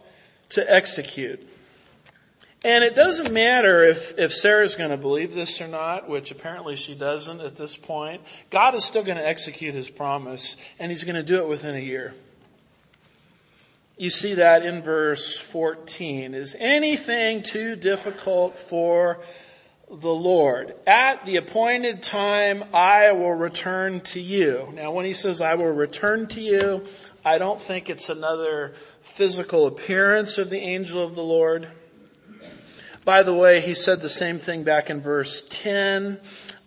to execute. And it doesn't matter if, if Sarah's going to believe this or not, which apparently she doesn't at this point. God is still going to execute His promise, and He's going to do it within a year. You see that in verse 14. Is anything too difficult for the Lord? At the appointed time, I will return to you. Now when he says, I will return to you, I don't think it's another physical appearance of the angel of the Lord. By the way, he said the same thing back in verse 10.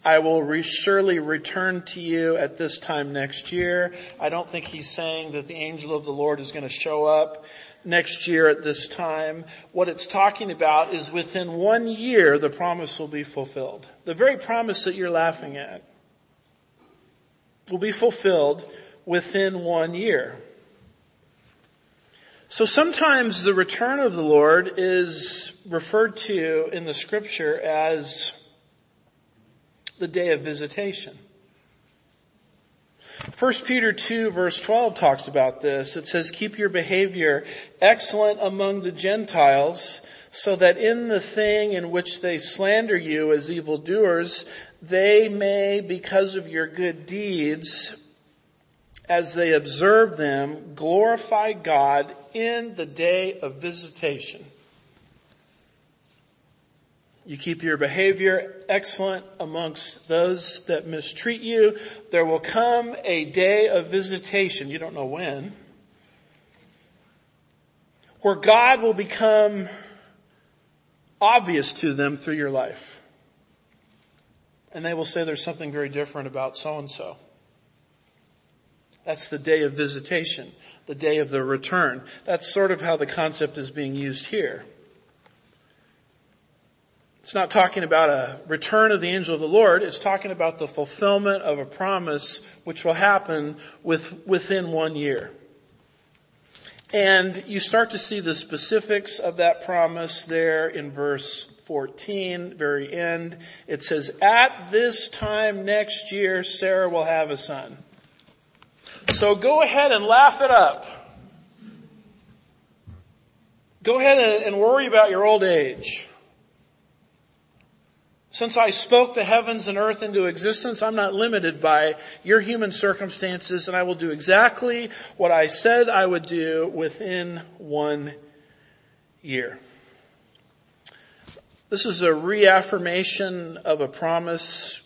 I will re- surely return to you at this time next year. I don't think he's saying that the angel of the Lord is going to show up next year at this time. What it's talking about is within one year the promise will be fulfilled. The very promise that you're laughing at will be fulfilled within one year. So sometimes the return of the Lord is referred to in the scripture as the day of visitation. 1 Peter 2 verse 12 talks about this. It says, keep your behavior excellent among the Gentiles so that in the thing in which they slander you as evildoers, they may, because of your good deeds, as they observe them, glorify God in the day of visitation. You keep your behavior excellent amongst those that mistreat you. There will come a day of visitation. You don't know when. Where God will become obvious to them through your life. And they will say there's something very different about so and so. That's the day of visitation, the day of the return. That's sort of how the concept is being used here. It's not talking about a return of the angel of the Lord. It's talking about the fulfillment of a promise which will happen with, within one year. And you start to see the specifics of that promise there in verse 14, very end. It says, at this time next year, Sarah will have a son. So go ahead and laugh it up. Go ahead and worry about your old age. Since I spoke the heavens and earth into existence, I'm not limited by your human circumstances and I will do exactly what I said I would do within one year. This is a reaffirmation of a promise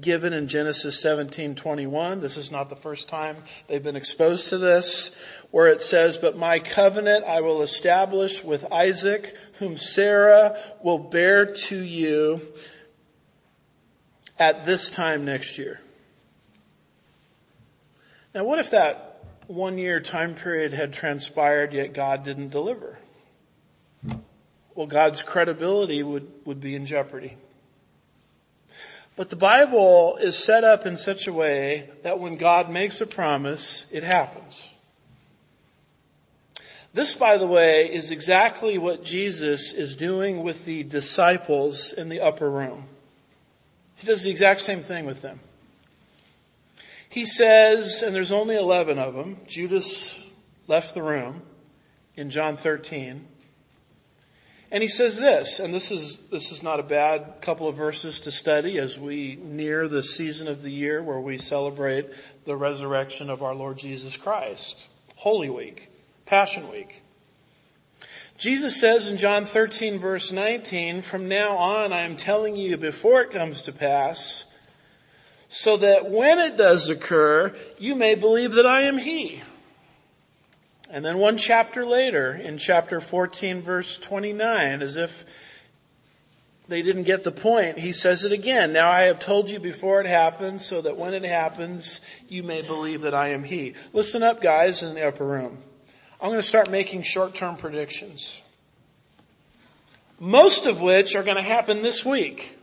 given in Genesis 17:21. This is not the first time they've been exposed to this, where it says, "But my covenant I will establish with Isaac, whom Sarah will bear to you at this time next year." Now, what if that one year time period had transpired yet God didn't deliver? Well, God's credibility would, would be in jeopardy. But the Bible is set up in such a way that when God makes a promise, it happens. This, by the way, is exactly what Jesus is doing with the disciples in the upper room. He does the exact same thing with them. He says, and there's only 11 of them, Judas left the room in John 13. And he says this, and this is, this is not a bad couple of verses to study as we near the season of the year where we celebrate the resurrection of our Lord Jesus Christ. Holy Week. Passion Week. Jesus says in John 13 verse 19, from now on I am telling you before it comes to pass, so that when it does occur, you may believe that I am He. And then one chapter later, in chapter 14 verse 29, as if they didn't get the point, he says it again. Now I have told you before it happens so that when it happens, you may believe that I am he. Listen up guys in the upper room. I'm going to start making short-term predictions. Most of which are going to happen this week.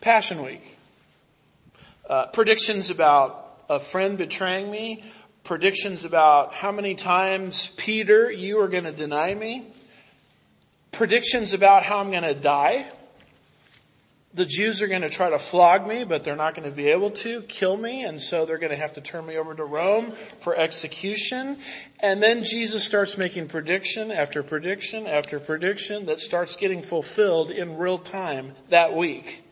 Passion Week. Uh, predictions about a friend betraying me, predictions about how many times, Peter, you are going to deny me, predictions about how I'm going to die. The Jews are going to try to flog me, but they're not going to be able to kill me, and so they're going to have to turn me over to Rome for execution. And then Jesus starts making prediction after prediction after prediction that starts getting fulfilled in real time that week.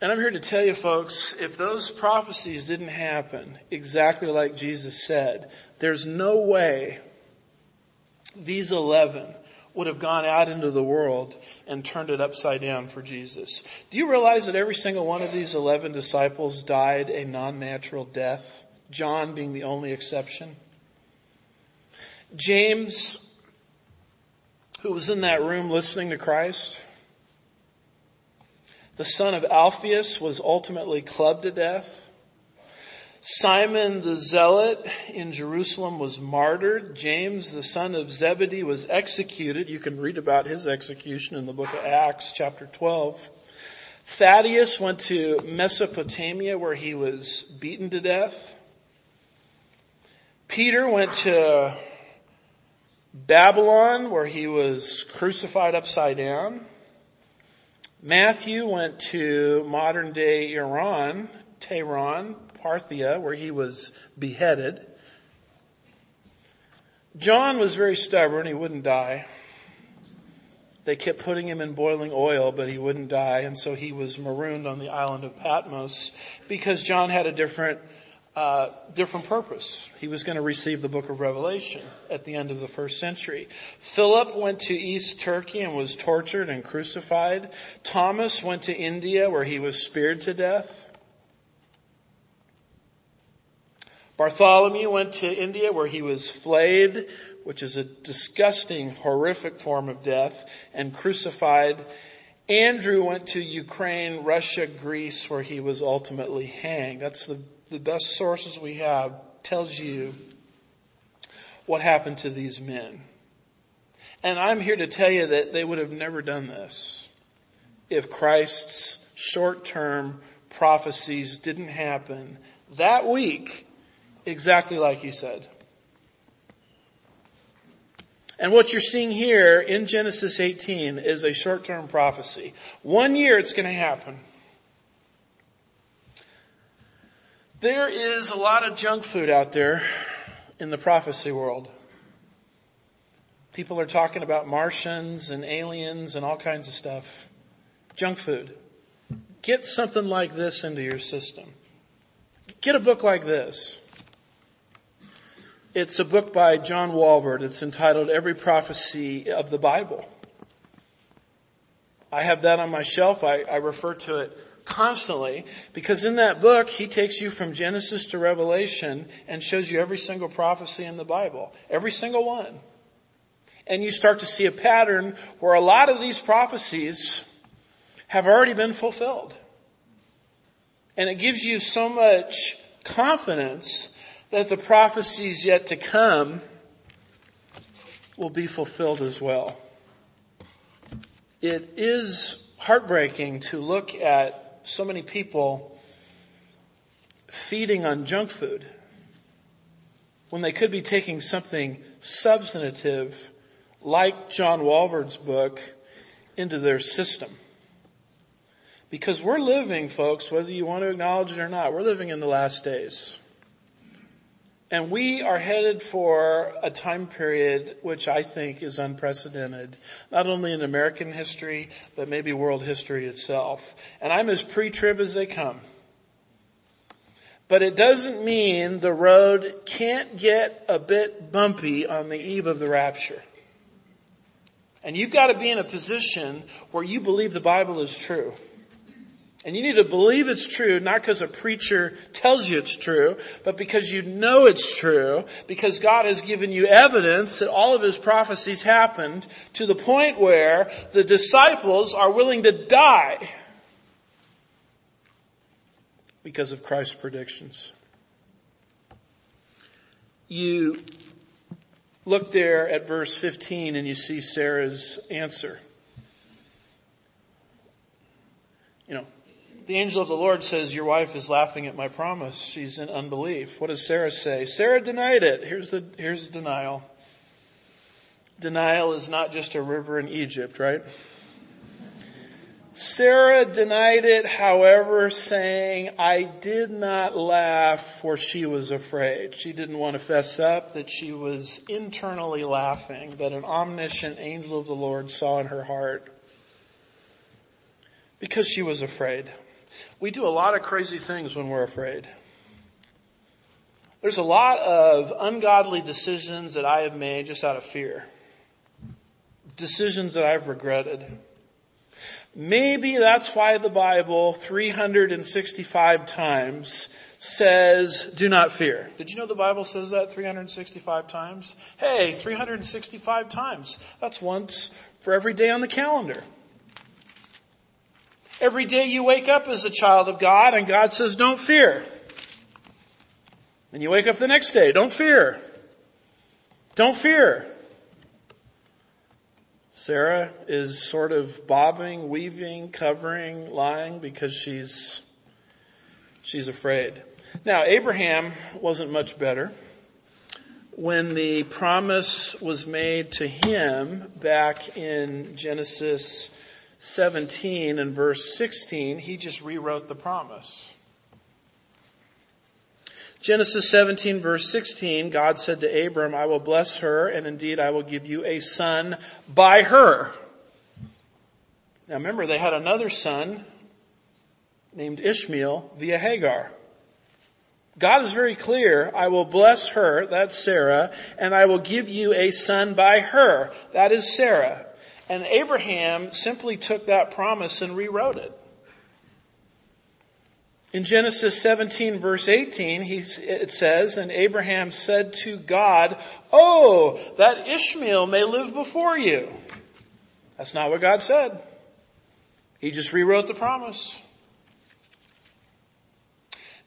And I'm here to tell you folks, if those prophecies didn't happen exactly like Jesus said, there's no way these 11 would have gone out into the world and turned it upside down for Jesus. Do you realize that every single one of these 11 disciples died a non-natural death? John being the only exception. James, who was in that room listening to Christ, the son of Alphaeus was ultimately clubbed to death. Simon the Zealot in Jerusalem was martyred. James, the son of Zebedee, was executed. You can read about his execution in the book of Acts, chapter 12. Thaddeus went to Mesopotamia where he was beaten to death. Peter went to Babylon where he was crucified upside down. Matthew went to modern day Iran, Tehran, Parthia, where he was beheaded. John was very stubborn. He wouldn't die. They kept putting him in boiling oil, but he wouldn't die, and so he was marooned on the island of Patmos because John had a different, uh, different purpose. He was going to receive the book of Revelation at the end of the first century. Philip went to East Turkey and was tortured and crucified. Thomas went to India where he was speared to death. Bartholomew went to India where he was flayed, which is a disgusting, horrific form of death, and crucified. Andrew went to Ukraine, Russia, Greece, where he was ultimately hanged. That's the, the best sources we have tells you what happened to these men. And I'm here to tell you that they would have never done this if Christ's short-term prophecies didn't happen that week exactly like he said. And what you're seeing here in Genesis 18 is a short-term prophecy. One year it's going to happen. There is a lot of junk food out there in the prophecy world. People are talking about Martians and aliens and all kinds of stuff. Junk food. Get something like this into your system. Get a book like this. It's a book by John Walvoord. It's entitled Every Prophecy of the Bible. I have that on my shelf. I, I, refer to it constantly because in that book, he takes you from Genesis to Revelation and shows you every single prophecy in the Bible. Every single one. And you start to see a pattern where a lot of these prophecies have already been fulfilled. And it gives you so much confidence that the prophecies yet to come will be fulfilled as well. It is heartbreaking to look at so many people feeding on junk food when they could be taking something substantive like John Walvoord's book into their system. Because we're living, folks, whether you want to acknowledge it or not, we're living in the last days. And we are headed for a time period which I think is unprecedented, not only in American history, but maybe world history itself. And I'm as pre-trib as they come. But it doesn't mean the road can't get a bit bumpy on the eve of the rapture. And you've got to be in a position where you believe the Bible is true. And you need to believe it's true, not because a preacher tells you it's true, but because you know it's true, because God has given you evidence that all of His prophecies happened to the point where the disciples are willing to die because of Christ's predictions. You look there at verse 15 and you see Sarah's answer. You know, the angel of the Lord says, your wife is laughing at my promise. She's in unbelief. What does Sarah say? Sarah denied it. Here's the, here's denial. Denial is not just a river in Egypt, right? Sarah denied it, however, saying, I did not laugh for she was afraid. She didn't want to fess up that she was internally laughing, that an omniscient angel of the Lord saw in her heart because she was afraid. We do a lot of crazy things when we're afraid. There's a lot of ungodly decisions that I have made just out of fear. decisions that I've regretted. Maybe that's why the Bible 365 times says, do not fear. Did you know the Bible says that 365 times? Hey, 365 times. That's once for every day on the calendar. Every day you wake up as a child of God and God says, don't fear. And you wake up the next day, don't fear. Don't fear. Sarah is sort of bobbing, weaving, covering, lying because she's, she's afraid. Now, Abraham wasn't much better. When the promise was made to him back in Genesis 17 and verse 16, he just rewrote the promise. Genesis 17 verse 16, God said to Abram, I will bless her and indeed I will give you a son by her. Now remember, they had another son named Ishmael via Hagar. God is very clear, I will bless her, that's Sarah, and I will give you a son by her, that is Sarah. And Abraham simply took that promise and rewrote it. In Genesis 17 verse 18, it says, And Abraham said to God, Oh, that Ishmael may live before you. That's not what God said. He just rewrote the promise.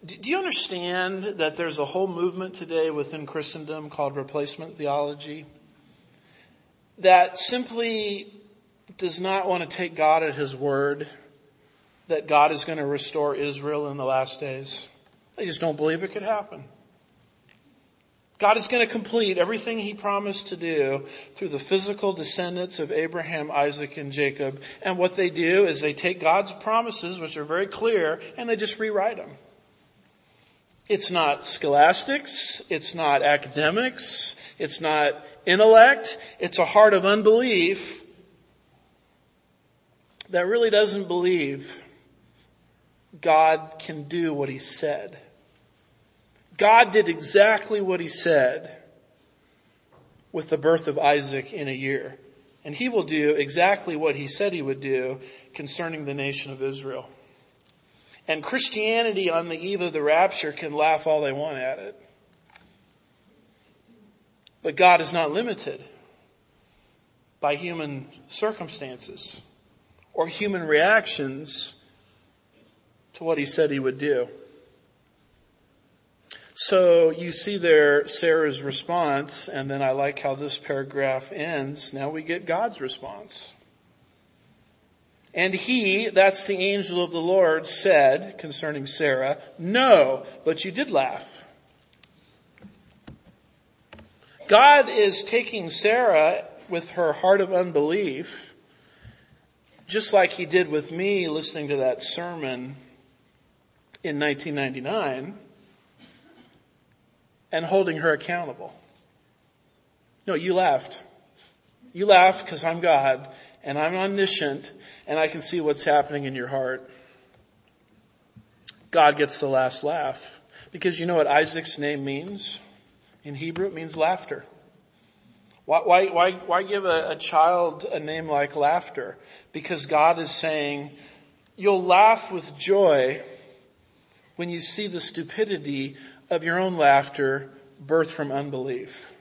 Do you understand that there's a whole movement today within Christendom called replacement theology that simply does not want to take God at His word that God is going to restore Israel in the last days. They just don't believe it could happen. God is going to complete everything He promised to do through the physical descendants of Abraham, Isaac, and Jacob. And what they do is they take God's promises, which are very clear, and they just rewrite them. It's not scholastics. It's not academics. It's not intellect. It's a heart of unbelief that really doesn't believe God can do what he said. God did exactly what he said with the birth of Isaac in a year. And he will do exactly what he said he would do concerning the nation of Israel. And Christianity on the eve of the rapture can laugh all they want at it. But God is not limited by human circumstances or human reactions to what he said he would do. So you see there Sarah's response, and then I like how this paragraph ends. Now we get God's response. And he, that's the angel of the Lord, said concerning Sarah, No, but you did laugh. God is taking Sarah with her heart of unbelief, just like he did with me listening to that sermon in 1999 and holding her accountable. No, you laughed. You laughed because I'm God and I'm omniscient and I can see what's happening in your heart. God gets the last laugh because you know what Isaac's name means? In Hebrew, it means laughter. Why, why, why, why give a, a child a name like laughter? Because God is saying, you'll laugh with joy when you see the stupidity of your own laughter birthed from unbelief.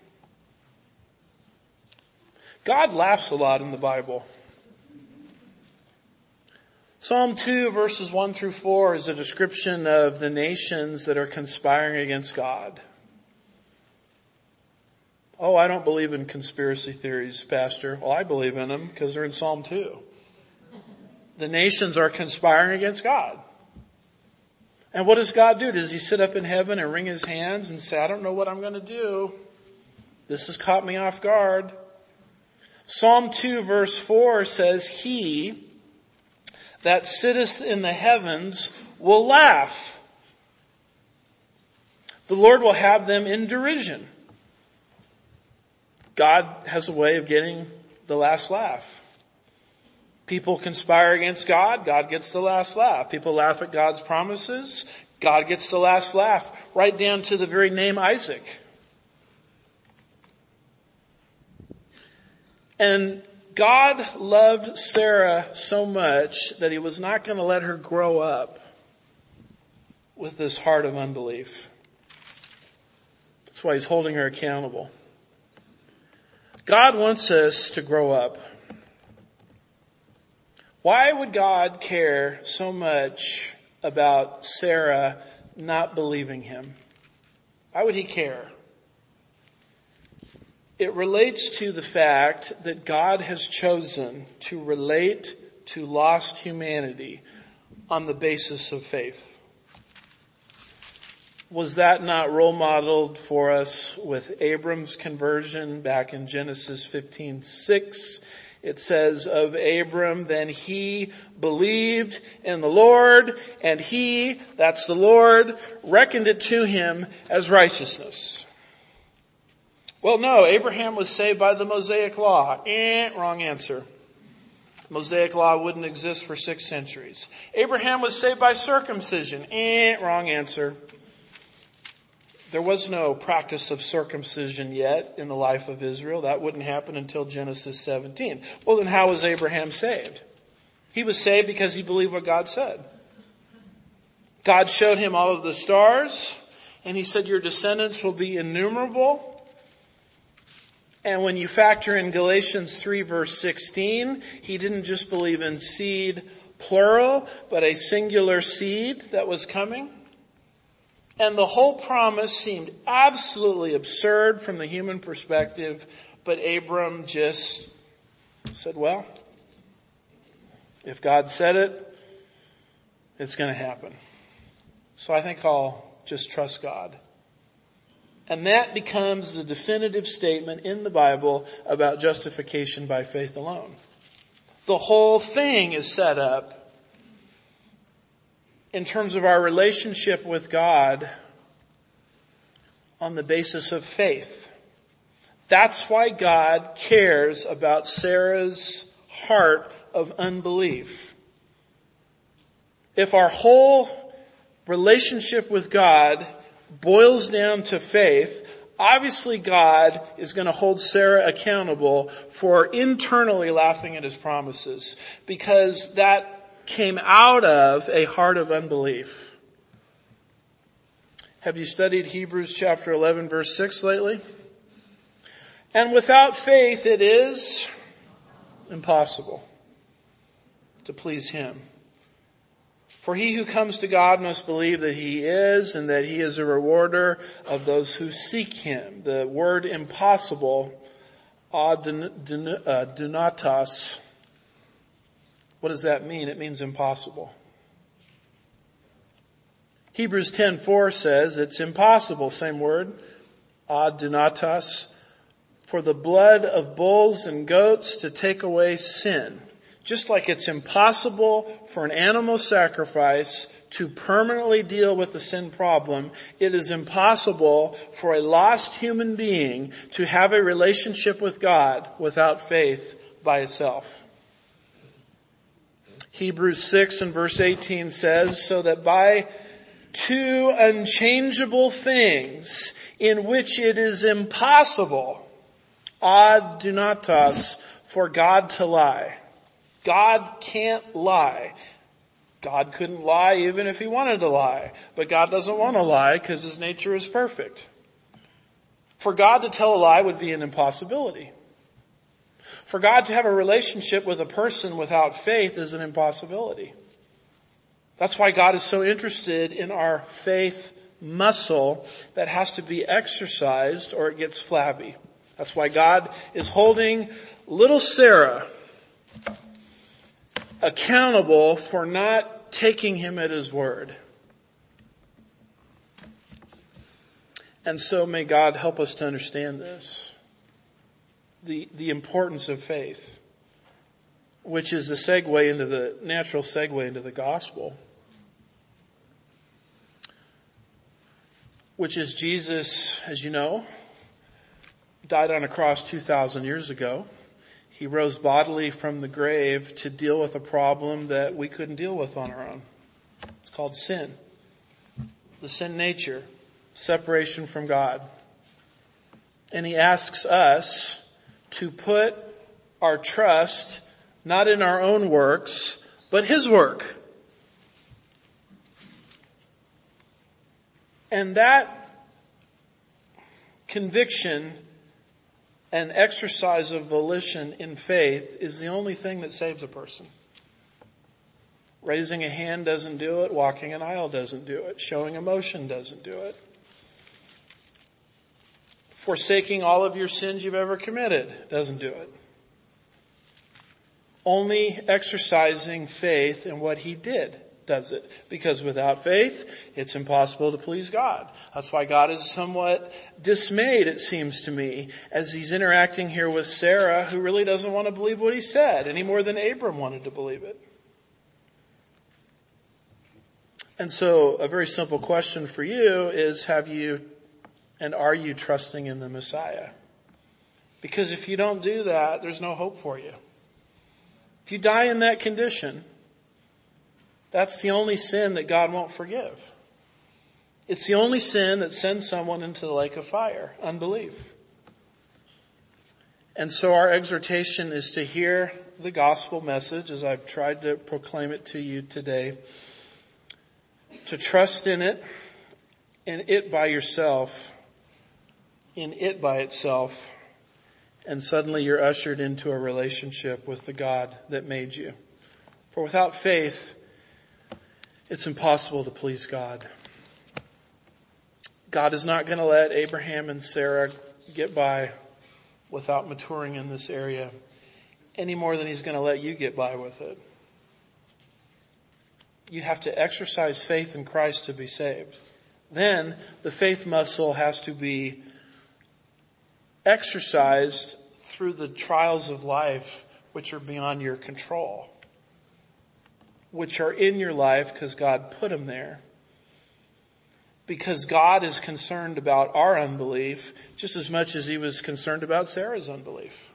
God laughs a lot in the Bible. Psalm 2 verses 1 through 4 is a description of the nations that are conspiring against God. Oh, I don't believe in conspiracy theories, Pastor. Well, I believe in them because they're in Psalm 2. The nations are conspiring against God. And what does God do? Does he sit up in heaven and wring his hands and say, I don't know what I'm going to do. This has caught me off guard. Psalm 2 verse 4 says, He that sitteth in the heavens will laugh. The Lord will have them in derision. God has a way of getting the last laugh. People conspire against God, God gets the last laugh. People laugh at God's promises, God gets the last laugh, right down to the very name Isaac. And God loved Sarah so much that he was not going to let her grow up with this heart of unbelief. That's why he's holding her accountable. God wants us to grow up. Why would God care so much about Sarah not believing him? Why would he care? It relates to the fact that God has chosen to relate to lost humanity on the basis of faith. Was that not role modeled for us with Abram's conversion back in Genesis 15, 6? It says of Abram, then he believed in the Lord and he, that's the Lord, reckoned it to him as righteousness. Well, no, Abraham was saved by the Mosaic Law. Eh, wrong answer. Mosaic Law wouldn't exist for six centuries. Abraham was saved by circumcision. Eh, wrong answer. There was no practice of circumcision yet in the life of Israel. That wouldn't happen until Genesis 17. Well, then how was Abraham saved? He was saved because he believed what God said. God showed him all of the stars, and he said, your descendants will be innumerable. And when you factor in Galatians 3 verse 16, he didn't just believe in seed plural, but a singular seed that was coming. And the whole promise seemed absolutely absurd from the human perspective, but Abram just said, well, if God said it, it's going to happen. So I think I'll just trust God. And that becomes the definitive statement in the Bible about justification by faith alone. The whole thing is set up in terms of our relationship with God on the basis of faith. That's why God cares about Sarah's heart of unbelief. If our whole relationship with God boils down to faith, obviously God is going to hold Sarah accountable for internally laughing at his promises because that came out of a heart of unbelief. Have you studied Hebrews chapter 11 verse 6 lately? And without faith it is impossible to please Him. For he who comes to God must believe that he is and that he is a rewarder of those who seek him. The word impossible, adunatos, what does that mean? It means impossible. Hebrews 10:4 says it's impossible, same word, adunatos, for the blood of bulls and goats to take away sin. Just like it's impossible for an animal sacrifice to permanently deal with the sin problem, it is impossible for a lost human being to have a relationship with God without faith by itself. Hebrews 6 and verse 18 says, so that by two unchangeable things in which it is impossible, adunatos, for God to lie. God can't lie. God couldn't lie even if he wanted to lie. But God doesn't want to lie because his nature is perfect. For God to tell a lie would be an impossibility. For God to have a relationship with a person without faith is an impossibility. That's why God is so interested in our faith muscle that has to be exercised or it gets flabby. That's why God is holding little Sarah accountable for not taking him at his word. And so may God help us to understand this. The, the importance of faith, which is the segue into the natural segue into the gospel. Which is Jesus, as you know, died on a cross 2,000 years ago. He rose bodily from the grave to deal with a problem that we couldn't deal with on our own. It's called sin. The sin nature. Separation from God. And he asks us to put our trust not in our own works, but His work. And that conviction and exercise of volition in faith is the only thing that saves a person. Raising a hand doesn't do it. Walking an aisle doesn't do it. Showing emotion doesn't do it. Forsaking all of your sins you've ever committed doesn't do it. Only exercising faith in what he did does it. Because without faith, it's impossible to please God. That's why God is somewhat dismayed, it seems to me, as he's interacting here with Sarah, who really doesn't want to believe what he said any more than Abram wanted to believe it. And so a very simple question for you is have you and are you trusting in the Messiah? Because if you don't do that, there's no hope for you. If you die in that condition, that's the only sin that God won't forgive. It's the only sin that sends someone into the lake of fire, unbelief. And so our exhortation is to hear the gospel message as I've tried to proclaim it to you today to trust in it, in it by yourself, in it by itself, and suddenly you're ushered into a relationship with the God that made you. For without faith, it's impossible to please God. God is not going to let Abraham and Sarah get by without maturing in this area any more than he's going to let you get by with it you have to exercise faith in Christ to be saved. Then the faith muscle has to be exercised through the trials of life which are beyond your control, which are in your life because God put them there. Because God is concerned about our unbelief just as much as he was concerned about Sarah's unbelief.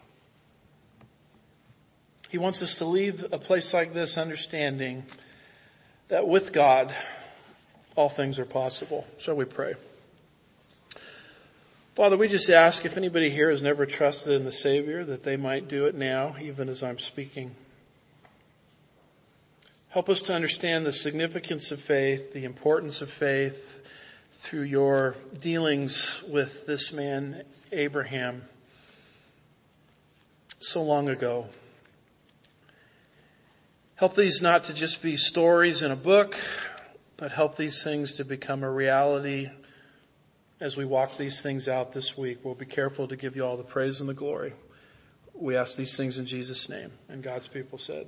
He wants us to leave a place like this understanding that with God, all things are possible. Shall we pray? Father, we just ask if anybody here has never trusted in the Savior that they might do it now, even as I'm speaking. Help us to understand the significance of faith, the importance of faith through your dealings with this man, Abraham, so long ago. Help these not to just be stories in a book, but help these things to become a reality as we walk these things out this week. We'll be careful to give you all the praise and the glory. We ask these things in Jesus' name. And God's people said,